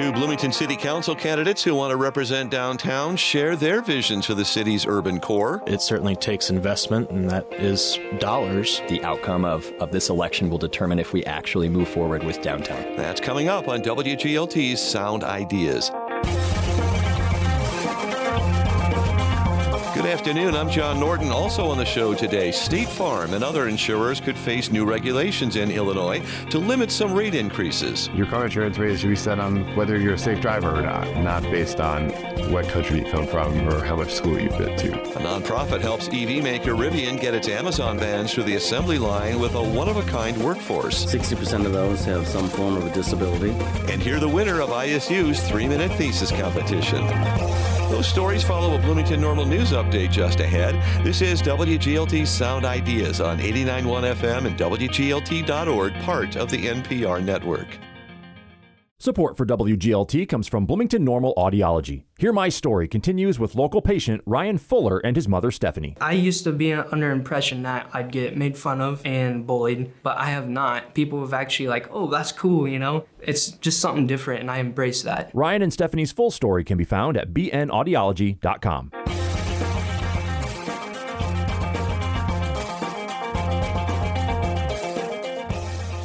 Two Bloomington City Council candidates who want to represent downtown share their visions for the city's urban core. It certainly takes investment, and that is dollars. The outcome of, of this election will determine if we actually move forward with downtown. That's coming up on WGLT's Sound Ideas. Afternoon. I'm John Norton. Also on the show today, State Farm and other insurers could face new regulations in Illinois to limit some rate increases. Your car insurance rate should be set on whether you're a safe driver or not, not based on what country you come from or how much school you've been to. A nonprofit helps EV maker Rivian get its Amazon vans through the assembly line with a one of a kind workforce. 60% of those have some form of a disability. And hear the winner of ISU's three minute thesis competition. Those stories follow a Bloomington Normal News update just ahead. This is WGLT Sound Ideas on 89.1 FM and WGLT.org, part of the NPR network. Support for WGLT comes from Bloomington Normal Audiology. Hear My Story continues with local patient Ryan Fuller and his mother Stephanie. I used to be under impression that I'd get made fun of and bullied, but I have not. People have actually like, "Oh, that's cool," you know? It's just something different and I embrace that. Ryan and Stephanie's full story can be found at bnaudiology.com.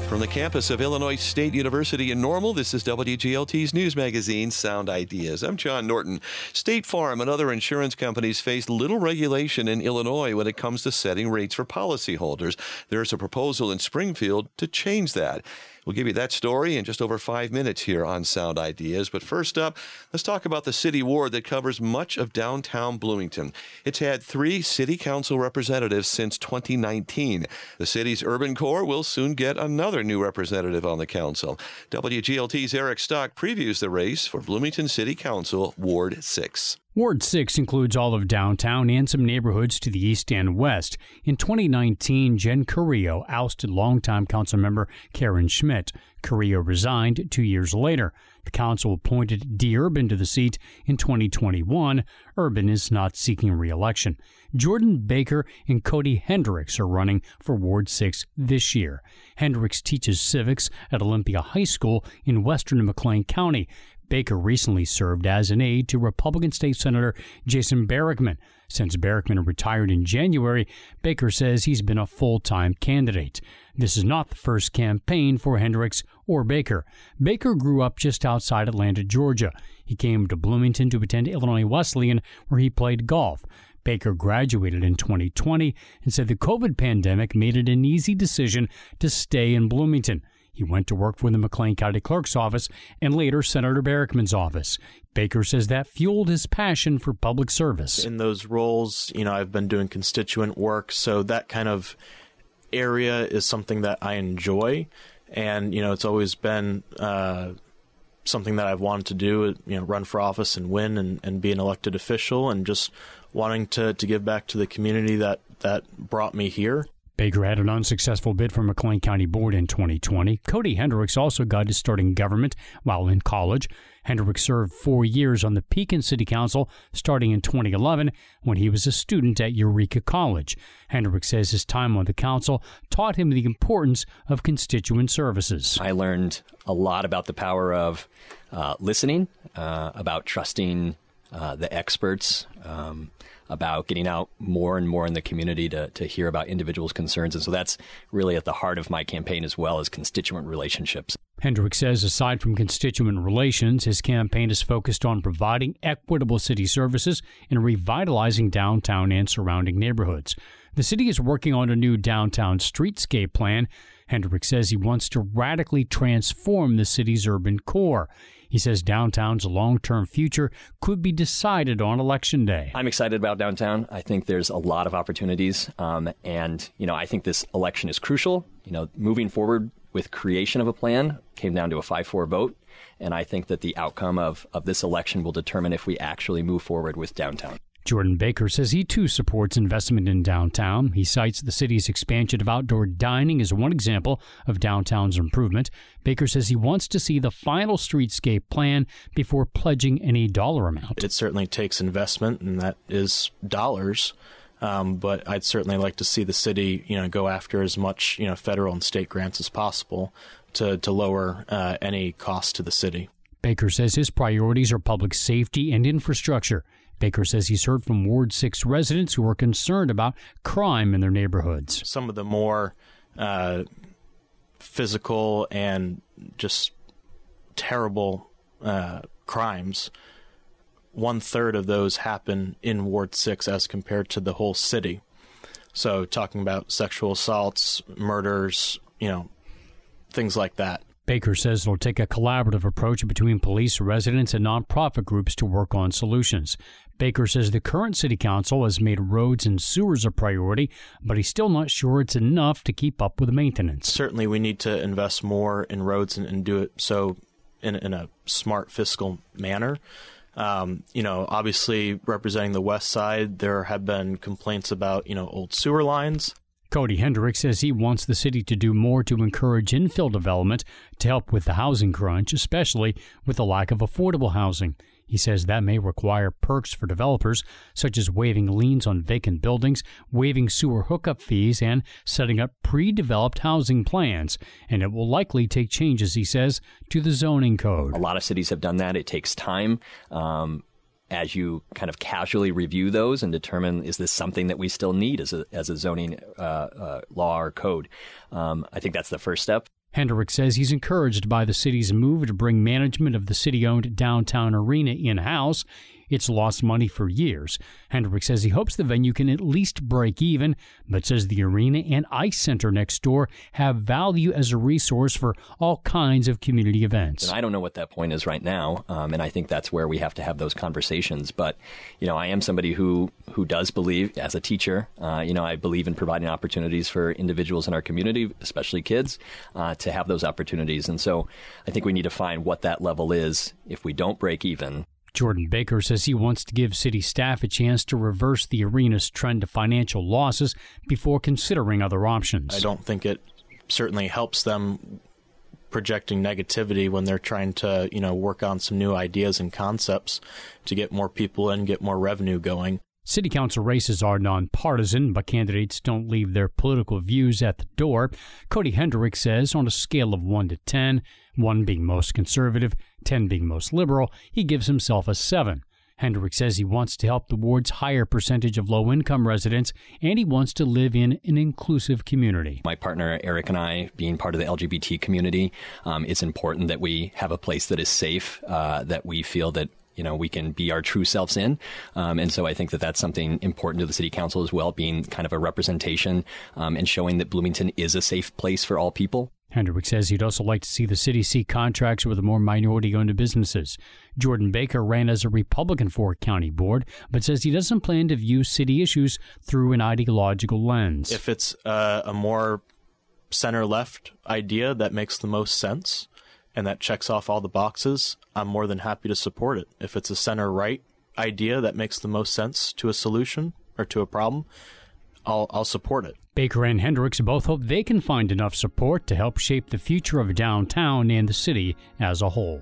From the campus of Illinois State University in Normal, this is WGLT's news magazine, Sound Ideas. I'm John Norton. State Farm and other insurance companies face little regulation in Illinois when it comes to setting rates for policyholders. There's a proposal in Springfield to change that. We'll give you that story in just over five minutes here on Sound Ideas. But first up, let's talk about the city ward that covers much of downtown Bloomington. It's had three city council representatives since 2019. The city's urban core will soon get another new representative on the council. WGLT's Eric Stock previews the race for Bloomington City Council Ward 6. Ward 6 includes all of downtown and some neighborhoods to the east and west. In 2019, Jen Carrillo ousted longtime council member Karen Schmidt. Carrillo resigned two years later. The council appointed Dee Urban to the seat in 2021. Urban is not seeking re-election. Jordan Baker and Cody Hendricks are running for Ward 6 this year. Hendricks teaches civics at Olympia High School in western McLean County. Baker recently served as an aide to Republican State Senator Jason Barickman. Since Barickman retired in January, Baker says he's been a full time candidate. This is not the first campaign for Hendricks or Baker. Baker grew up just outside Atlanta, Georgia. He came to Bloomington to attend Illinois Wesleyan, where he played golf. Baker graduated in 2020 and said the COVID pandemic made it an easy decision to stay in Bloomington. He went to work for the McLean County Clerk's office and later Senator Barickman's office. Baker says that fueled his passion for public service. In those roles, you know, I've been doing constituent work, so that kind of area is something that I enjoy. And, you know, it's always been uh, something that I've wanted to do, you know, run for office and win and, and be an elected official and just wanting to, to give back to the community that, that brought me here. Baker had an unsuccessful bid for McLean County Board in 2020. Cody Hendricks also got his start in government while in college. Hendricks served four years on the Pekin City Council starting in 2011 when he was a student at Eureka College. Hendricks says his time on the council taught him the importance of constituent services. I learned a lot about the power of uh, listening, uh, about trusting uh, the experts. Um, about getting out more and more in the community to, to hear about individuals' concerns. And so that's really at the heart of my campaign as well as constituent relationships. Hendrick says aside from constituent relations, his campaign is focused on providing equitable city services and revitalizing downtown and surrounding neighborhoods. The city is working on a new downtown streetscape plan. Hendrick says he wants to radically transform the city's urban core. He says downtown's long term future could be decided on election day. I'm excited about downtown. I think there's a lot of opportunities. Um, and, you know, I think this election is crucial. You know, moving forward with creation of a plan came down to a 5 4 vote. And I think that the outcome of, of this election will determine if we actually move forward with downtown. Jordan Baker says he too supports investment in downtown. He cites the city's expansion of outdoor dining as one example of downtown's improvement. Baker says he wants to see the final streetscape plan before pledging any dollar amount. It certainly takes investment, and that is dollars. Um, but I'd certainly like to see the city, you know, go after as much, you know, federal and state grants as possible to to lower uh, any cost to the city. Baker says his priorities are public safety and infrastructure. Baker says he's heard from Ward 6 residents who are concerned about crime in their neighborhoods. Some of the more uh, physical and just terrible uh, crimes, one third of those happen in Ward 6 as compared to the whole city. So, talking about sexual assaults, murders, you know, things like that. Baker says it'll take a collaborative approach between police, residents, and nonprofit groups to work on solutions. Baker says the current city council has made roads and sewers a priority, but he's still not sure it's enough to keep up with maintenance. Certainly, we need to invest more in roads and, and do it so in, in a smart fiscal manner. Um, you know, obviously representing the west side, there have been complaints about, you know, old sewer lines. Cody Hendricks says he wants the city to do more to encourage infill development to help with the housing crunch, especially with the lack of affordable housing. He says that may require perks for developers, such as waiving liens on vacant buildings, waiving sewer hookup fees, and setting up pre developed housing plans. And it will likely take changes, he says, to the zoning code. A lot of cities have done that. It takes time. Um, as you kind of casually review those and determine is this something that we still need as a, as a zoning uh, uh, law or code, um, I think that's the first step. Hendrick says he's encouraged by the city's move to bring management of the city owned downtown arena in house. It's lost money for years. Hendrick says he hopes the venue can at least break even, but says the arena and ice center next door have value as a resource for all kinds of community events. And I don't know what that point is right now, um, and I think that's where we have to have those conversations. But you know, I am somebody who who does believe, as a teacher, uh, you know, I believe in providing opportunities for individuals in our community, especially kids, uh, to have those opportunities. And so, I think we need to find what that level is. If we don't break even, Jordan Baker says he wants to give city staff a chance to reverse the arena's trend of financial losses before considering other options. I don't think it certainly helps them projecting negativity when they're trying to, you know, work on some new ideas and concepts to get more people in, get more revenue going. City council races are nonpartisan, but candidates don't leave their political views at the door. Cody Hendrick says on a scale of 1 to 10, 1 being most conservative, 10 being most liberal, he gives himself a 7. Hendrick says he wants to help the ward's higher percentage of low income residents and he wants to live in an inclusive community. My partner Eric and I, being part of the LGBT community, um, it's important that we have a place that is safe, uh, that we feel that you know we can be our true selves in um, and so i think that that's something important to the city council as well being kind of a representation um, and showing that bloomington is a safe place for all people Hendrick says he'd also like to see the city see contracts with more minority owned businesses. Jordan Baker ran as a Republican for county board, but says he doesn't plan to view city issues through an ideological lens. If it's uh, a more center left idea that makes the most sense, and that checks off all the boxes, I'm more than happy to support it. If it's a center right idea that makes the most sense to a solution or to a problem, I'll, I'll support it. Baker and Hendricks both hope they can find enough support to help shape the future of downtown and the city as a whole.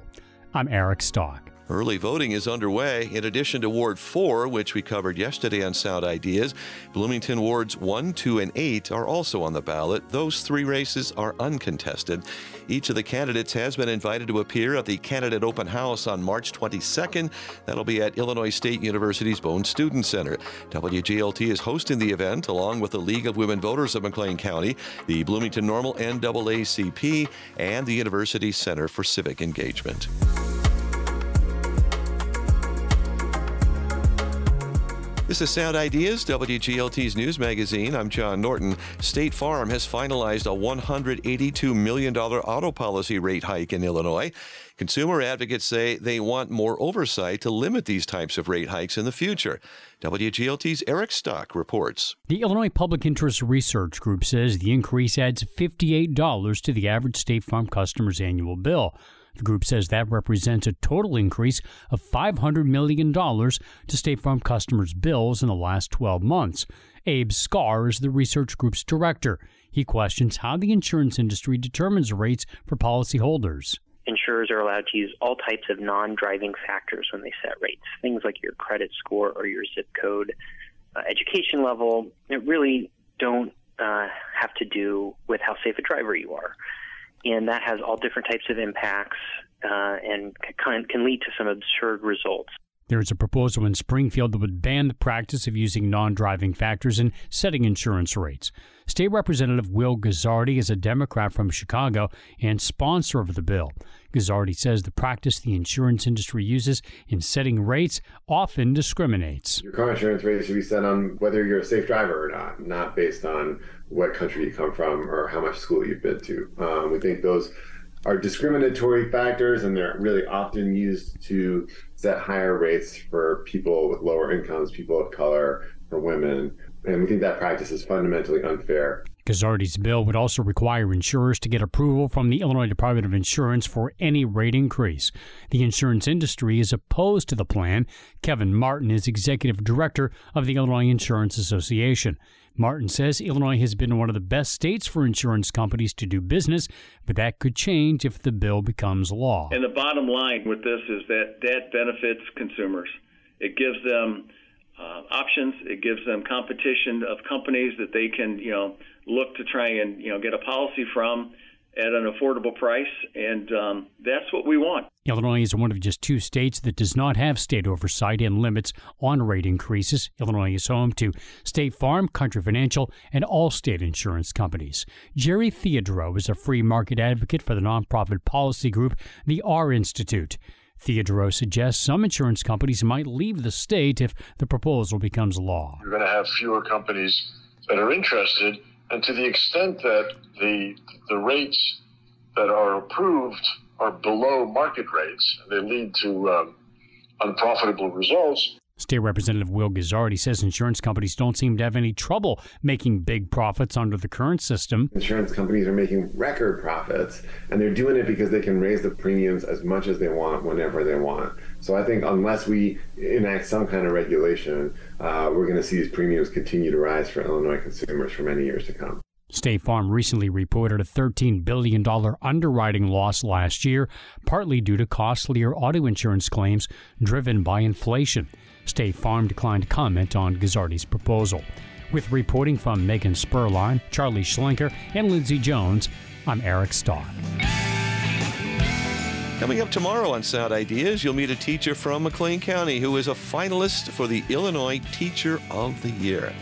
I'm Eric Stock. Early voting is underway. In addition to Ward 4, which we covered yesterday on Sound Ideas, Bloomington Wards 1, 2, and 8 are also on the ballot. Those three races are uncontested. Each of the candidates has been invited to appear at the Candidate Open House on March 22nd. That'll be at Illinois State University's Bone Student Center. WGLT is hosting the event along with the League of Women Voters of McLean County, the Bloomington Normal NAACP, and the University Center for Civic Engagement. This is Sound Ideas, WGLT's news magazine. I'm John Norton. State Farm has finalized a $182 million auto policy rate hike in Illinois. Consumer advocates say they want more oversight to limit these types of rate hikes in the future. WGLT's Eric Stock reports. The Illinois Public Interest Research Group says the increase adds $58 to the average State Farm customer's annual bill. The group says that represents a total increase of $500 million to State Farm customers' bills in the last 12 months. Abe Scarr is the research group's director. He questions how the insurance industry determines rates for policyholders. Insurers are allowed to use all types of non driving factors when they set rates, things like your credit score or your zip code, uh, education level. It really don't uh, have to do with how safe a driver you are. And that has all different types of impacts uh, and can, can lead to some absurd results. There is a proposal in Springfield that would ban the practice of using non driving factors in setting insurance rates. State Representative Will Guzzardi is a Democrat from Chicago and sponsor of the bill. Guzzardi says the practice the insurance industry uses in setting rates often discriminates. Your car insurance rate should be set on whether you're a safe driver or not, not based on what country you come from or how much school you've been to. Um, we think those are discriminatory factors and they're really often used to set higher rates for people with lower incomes, people of color, for women. And we think that practice is fundamentally unfair. Guzzardi's bill would also require insurers to get approval from the Illinois Department of Insurance for any rate increase. The insurance industry is opposed to the plan. Kevin Martin is executive director of the Illinois Insurance Association. Martin says Illinois has been one of the best states for insurance companies to do business, but that could change if the bill becomes law. And the bottom line with this is that that benefits consumers. It gives them uh, options. It gives them competition of companies that they can, you know, look to try and you know get a policy from at an affordable price, and um, that's what we want. Illinois is one of just two states that does not have state oversight and limits on rate increases. Illinois is home to State Farm, Country Financial, and Allstate insurance companies. Jerry Theodorou is a free market advocate for the nonprofit policy group, the R Institute. Theodorou suggests some insurance companies might leave the state if the proposal becomes law. You're going to have fewer companies that are interested and to the extent that the the rates that are approved are below market rates, and they lead to um, unprofitable results. State Representative Will Guzzardi says insurance companies don't seem to have any trouble making big profits under the current system. Insurance companies are making record profits, and they're doing it because they can raise the premiums as much as they want whenever they want. So I think unless we enact some kind of regulation, uh, we're going to see these premiums continue to rise for Illinois consumers for many years to come. State Farm recently reported a $13 billion underwriting loss last year, partly due to costlier auto insurance claims driven by inflation. State Farm declined to comment on Guzzardi's proposal. With reporting from Megan Spurline, Charlie Schlenker, and Lindsey Jones, I'm Eric Stock. Coming up tomorrow on Sound Ideas, you'll meet a teacher from McLean County who is a finalist for the Illinois Teacher of the Year.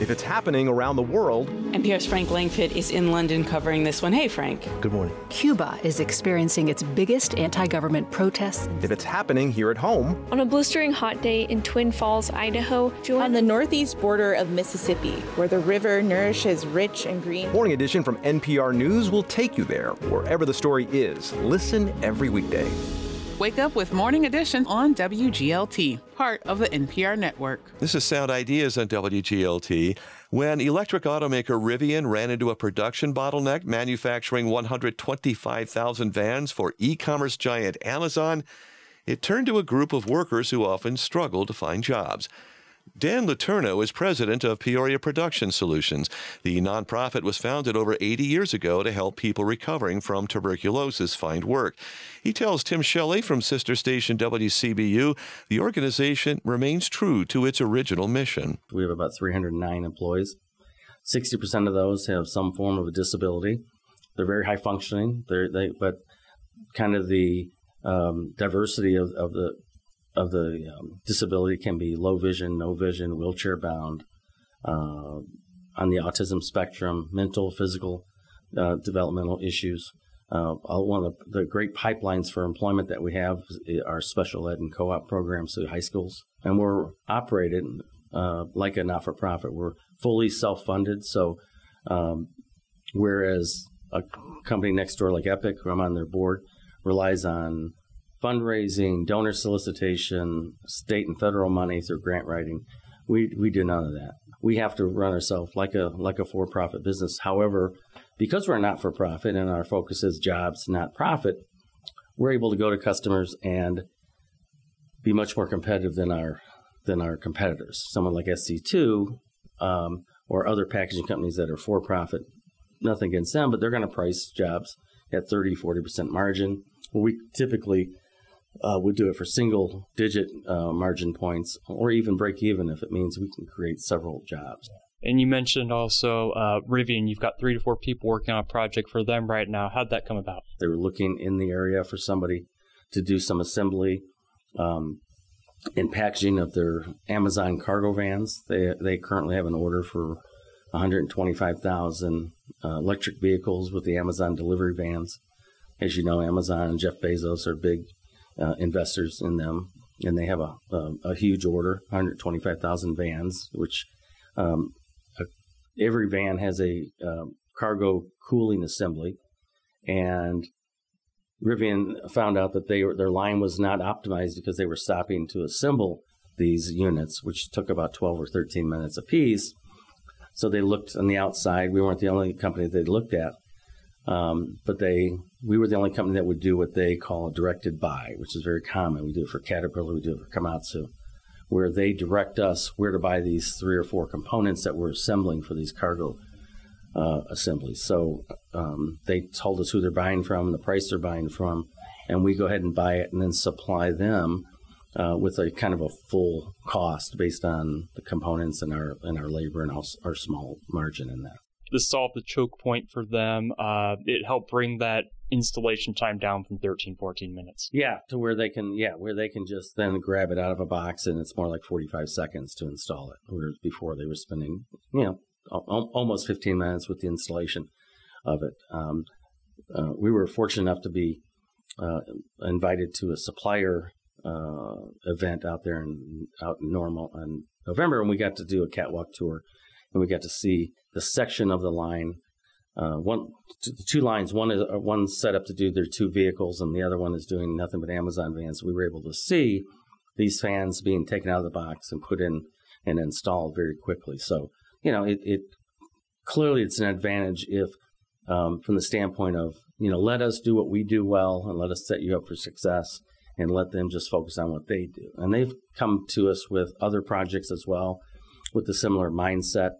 If it's happening around the world. NPR's Frank Langfitt is in London covering this one. Hey, Frank. Good morning. Cuba is experiencing its biggest anti government protests. If it's happening here at home. On a blistering hot day in Twin Falls, Idaho. On the northeast border of Mississippi, where the river nourishes rich and green. Morning edition from NPR News will take you there, wherever the story is. Listen every weekday. Wake up with Morning Edition on WGLT, part of the NPR network. This is Sound Ideas on WGLT. When electric automaker Rivian ran into a production bottleneck manufacturing 125,000 vans for e commerce giant Amazon, it turned to a group of workers who often struggle to find jobs. Dan Letourneau is president of Peoria Production Solutions. The nonprofit was founded over 80 years ago to help people recovering from tuberculosis find work. He tells Tim Shelley from sister station WCBU the organization remains true to its original mission. We have about 309 employees. 60% of those have some form of a disability. They're very high functioning, they, but kind of the um, diversity of, of the of the um, disability can be low vision, no vision, wheelchair bound, uh, on the autism spectrum, mental, physical, uh, developmental issues. Uh, one of the, the, great pipelines for employment that we have are special ed and co-op programs through high schools, and we're operated uh, like a not-for-profit. We're fully self-funded, so um, whereas a company next door like Epic, who I'm on their board, relies on fundraising, donor solicitation, state and federal money through grant writing. We we do none of that. We have to run ourselves like a like a for-profit business. However, because we're not for profit and our focus is jobs, not profit, we're able to go to customers and be much more competitive than our than our competitors. Someone like SC2 um, or other packaging companies that are for profit, nothing against them, but they're going to price jobs at 30, 40% margin. We typically uh, would do it for single digit uh, margin points or even break even if it means we can create several jobs. And you mentioned also uh, Rivian. You've got three to four people working on a project for them right now. How'd that come about? They were looking in the area for somebody to do some assembly um, and packaging of their Amazon cargo vans. They they currently have an order for 125,000 uh, electric vehicles with the Amazon delivery vans. As you know, Amazon and Jeff Bezos are big uh, investors in them, and they have a, a, a huge order 125,000 vans, which um, every van has a um, cargo cooling assembly. And Rivian found out that they their line was not optimized because they were stopping to assemble these units, which took about 12 or 13 minutes apiece. So they looked on the outside. We weren't the only company they looked at, um, but they we were the only company that would do what they call a directed buy, which is very common. We do it for Caterpillar, we do it for Komatsu, where they direct us where to buy these three or four components that we're assembling for these cargo uh, assemblies. So um, they told us who they're buying from, the price they're buying from, and we go ahead and buy it and then supply them uh, with a kind of a full cost based on the components and our and our labor and our, our small margin in that. This solved the choke point for them. Uh, it helped bring that installation time down from 13, 14 minutes. Yeah, to where they can yeah where they can just then grab it out of a box and it's more like 45 seconds to install it. Whereas before they were spending you know almost 15 minutes with the installation of it. Um, uh, we were fortunate enough to be uh, invited to a supplier uh, event out there in out in Normal in November, and we got to do a catwalk tour, and we got to see the section of the line. Uh, one, the two lines. One is uh, one set up to do their two vehicles, and the other one is doing nothing but Amazon vans. We were able to see these fans being taken out of the box and put in and installed very quickly. So you know, it, it clearly it's an advantage if, um, from the standpoint of you know, let us do what we do well and let us set you up for success and let them just focus on what they do. And they've come to us with other projects as well with a similar mindset.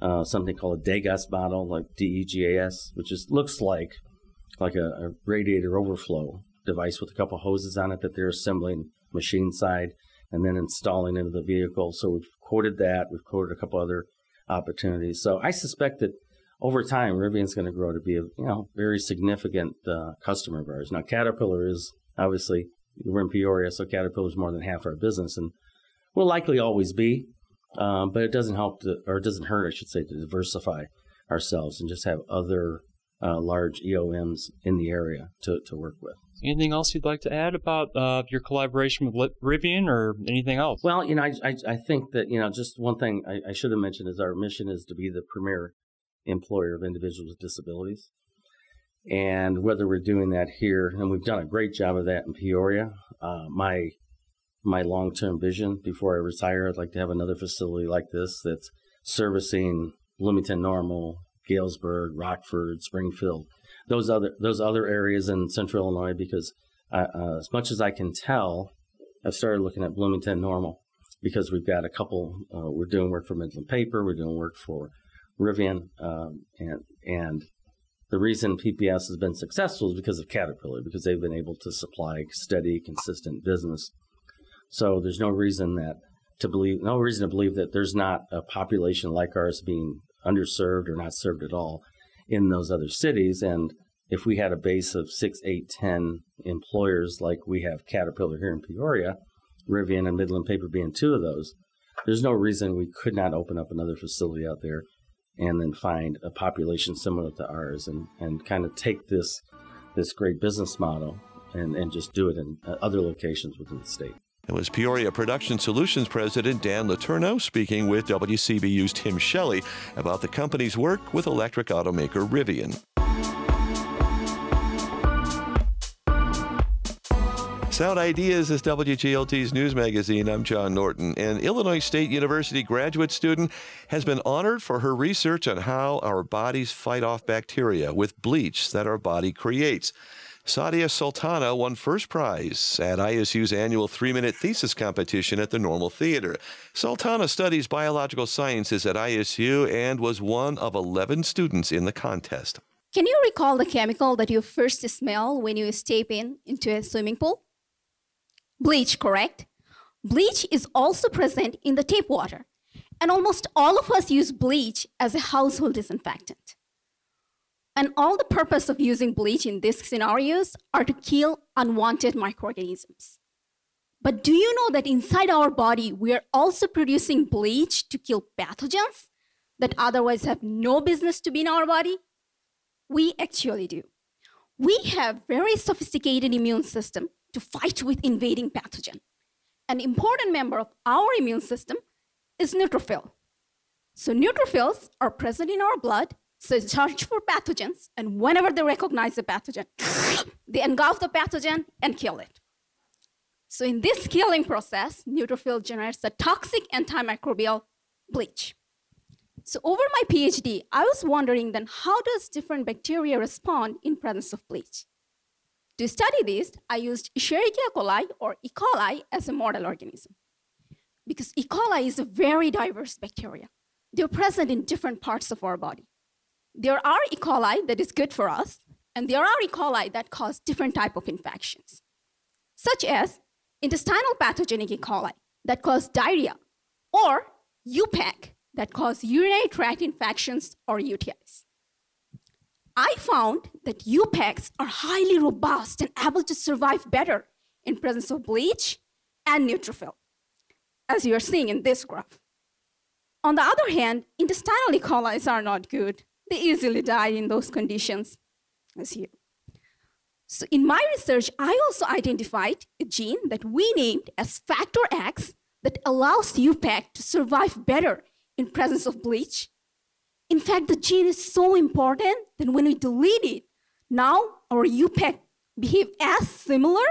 Uh, something called a DEGAS model, like D-E-G-A-S, which is looks like like a, a radiator overflow device with a couple hoses on it that they're assembling machine side and then installing into the vehicle. So we've quoted that. We've quoted a couple other opportunities. So I suspect that over time, Rivian's going to grow to be a you know very significant uh, customer of ours. Now Caterpillar is obviously we're in Peoria, so Caterpillar is more than half our business, and will likely always be. Um, but it doesn't help to, or it doesn't hurt, I should say, to diversify ourselves and just have other uh, large EOMs in the area to, to work with. Anything else you'd like to add about uh, your collaboration with Rivian or anything else? Well, you know, I, I, I think that, you know, just one thing I, I should have mentioned is our mission is to be the premier employer of individuals with disabilities. And whether we're doing that here, and we've done a great job of that in Peoria. Uh, my my long term vision before I retire, I'd like to have another facility like this that's servicing Bloomington Normal, Galesburg, Rockford, Springfield, those other those other areas in Central Illinois. Because uh, as much as I can tell, I've started looking at Bloomington Normal because we've got a couple. Uh, we're doing work for Midland Paper, we're doing work for Rivian, um, and and the reason PPS has been successful is because of Caterpillar, because they've been able to supply steady, consistent business. So there's no reason that to believe, no reason to believe that there's not a population like ours being underserved or not served at all in those other cities. And if we had a base of six, eight, ten employers like we have Caterpillar here in Peoria, Rivian and Midland Paper being two of those, there's no reason we could not open up another facility out there and then find a population similar to ours and, and kind of take this this great business model and, and just do it in uh, other locations within the state. It was Peoria Production Solutions President Dan Letourneau speaking with WCBU's Tim Shelley about the company's work with electric automaker Rivian. Sound Ideas is WGLT's news magazine. I'm John Norton. An Illinois State University graduate student has been honored for her research on how our bodies fight off bacteria with bleach that our body creates. Sadia Sultana won first prize at ISU's annual three minute thesis competition at the Normal Theater. Sultana studies biological sciences at ISU and was one of 11 students in the contest. Can you recall the chemical that you first smell when you step in into a swimming pool? Bleach, correct? Bleach is also present in the tap water. And almost all of us use bleach as a household disinfectant. And all the purpose of using bleach in these scenarios are to kill unwanted microorganisms. But do you know that inside our body, we are also producing bleach to kill pathogens that otherwise have no business to be in our body? We actually do. We have very sophisticated immune system to fight with invading pathogen. An important member of our immune system is neutrophil. So neutrophils are present in our blood, so they search for pathogens, and whenever they recognize the pathogen, they engulf the pathogen and kill it. So in this killing process, neutrophil generates a toxic antimicrobial bleach. So over my PhD, I was wondering then how does different bacteria respond in presence of bleach? To study this, I used Escherichia coli or E. coli as a model organism. Because E. coli is a very diverse bacteria. They're present in different parts of our body. There are E. coli that is good for us, and there are E. coli that cause different type of infections, such as intestinal pathogenic E. coli that cause diarrhea, or UPEC that cause urinary tract infections or UTIs. I found that UPECs are highly robust and able to survive better in presence of bleach and neutrophil, as you are seeing in this graph. On the other hand, intestinal E. coli are not good. They easily die in those conditions, as here. So in my research, I also identified a gene that we named as factor X that allows UPEC to survive better in presence of bleach. In fact, the gene is so important that when we delete it, now our UPEC behave as similar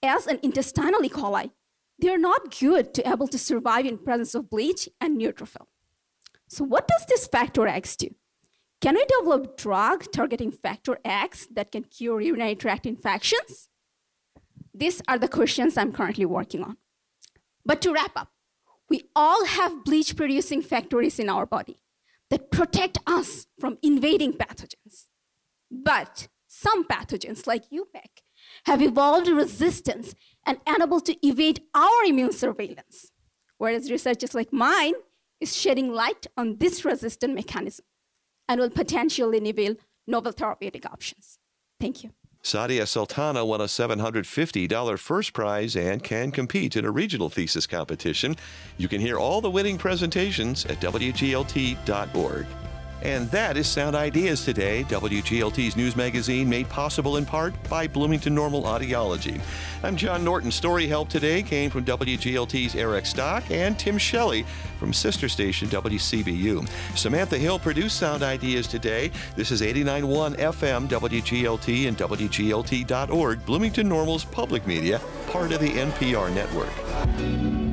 as an intestinal E. coli. They're not good to able to survive in presence of bleach and neutrophil. So what does this factor X do? Can we develop drug targeting factor X that can cure urinary tract infections? These are the questions I'm currently working on. But to wrap up, we all have bleach producing factories in our body that protect us from invading pathogens. But some pathogens, like UPEC, have evolved resistance and unable to evade our immune surveillance. Whereas researchers like mine is shedding light on this resistant mechanism and will potentially enable novel therapeutic options. Thank you. Sadia Sultana won a $750 first prize and can compete in a regional thesis competition. You can hear all the winning presentations at WGLT.org. And that is Sound Ideas today, WGLT's news magazine made possible in part by Bloomington Normal Audiology. I'm John Norton. Story help today came from WGLT's Eric Stock and Tim Shelley from sister station WCBU. Samantha Hill produced Sound Ideas today. This is 89.1 FM, WGLT, and WGLT.org, Bloomington Normal's public media, part of the NPR network.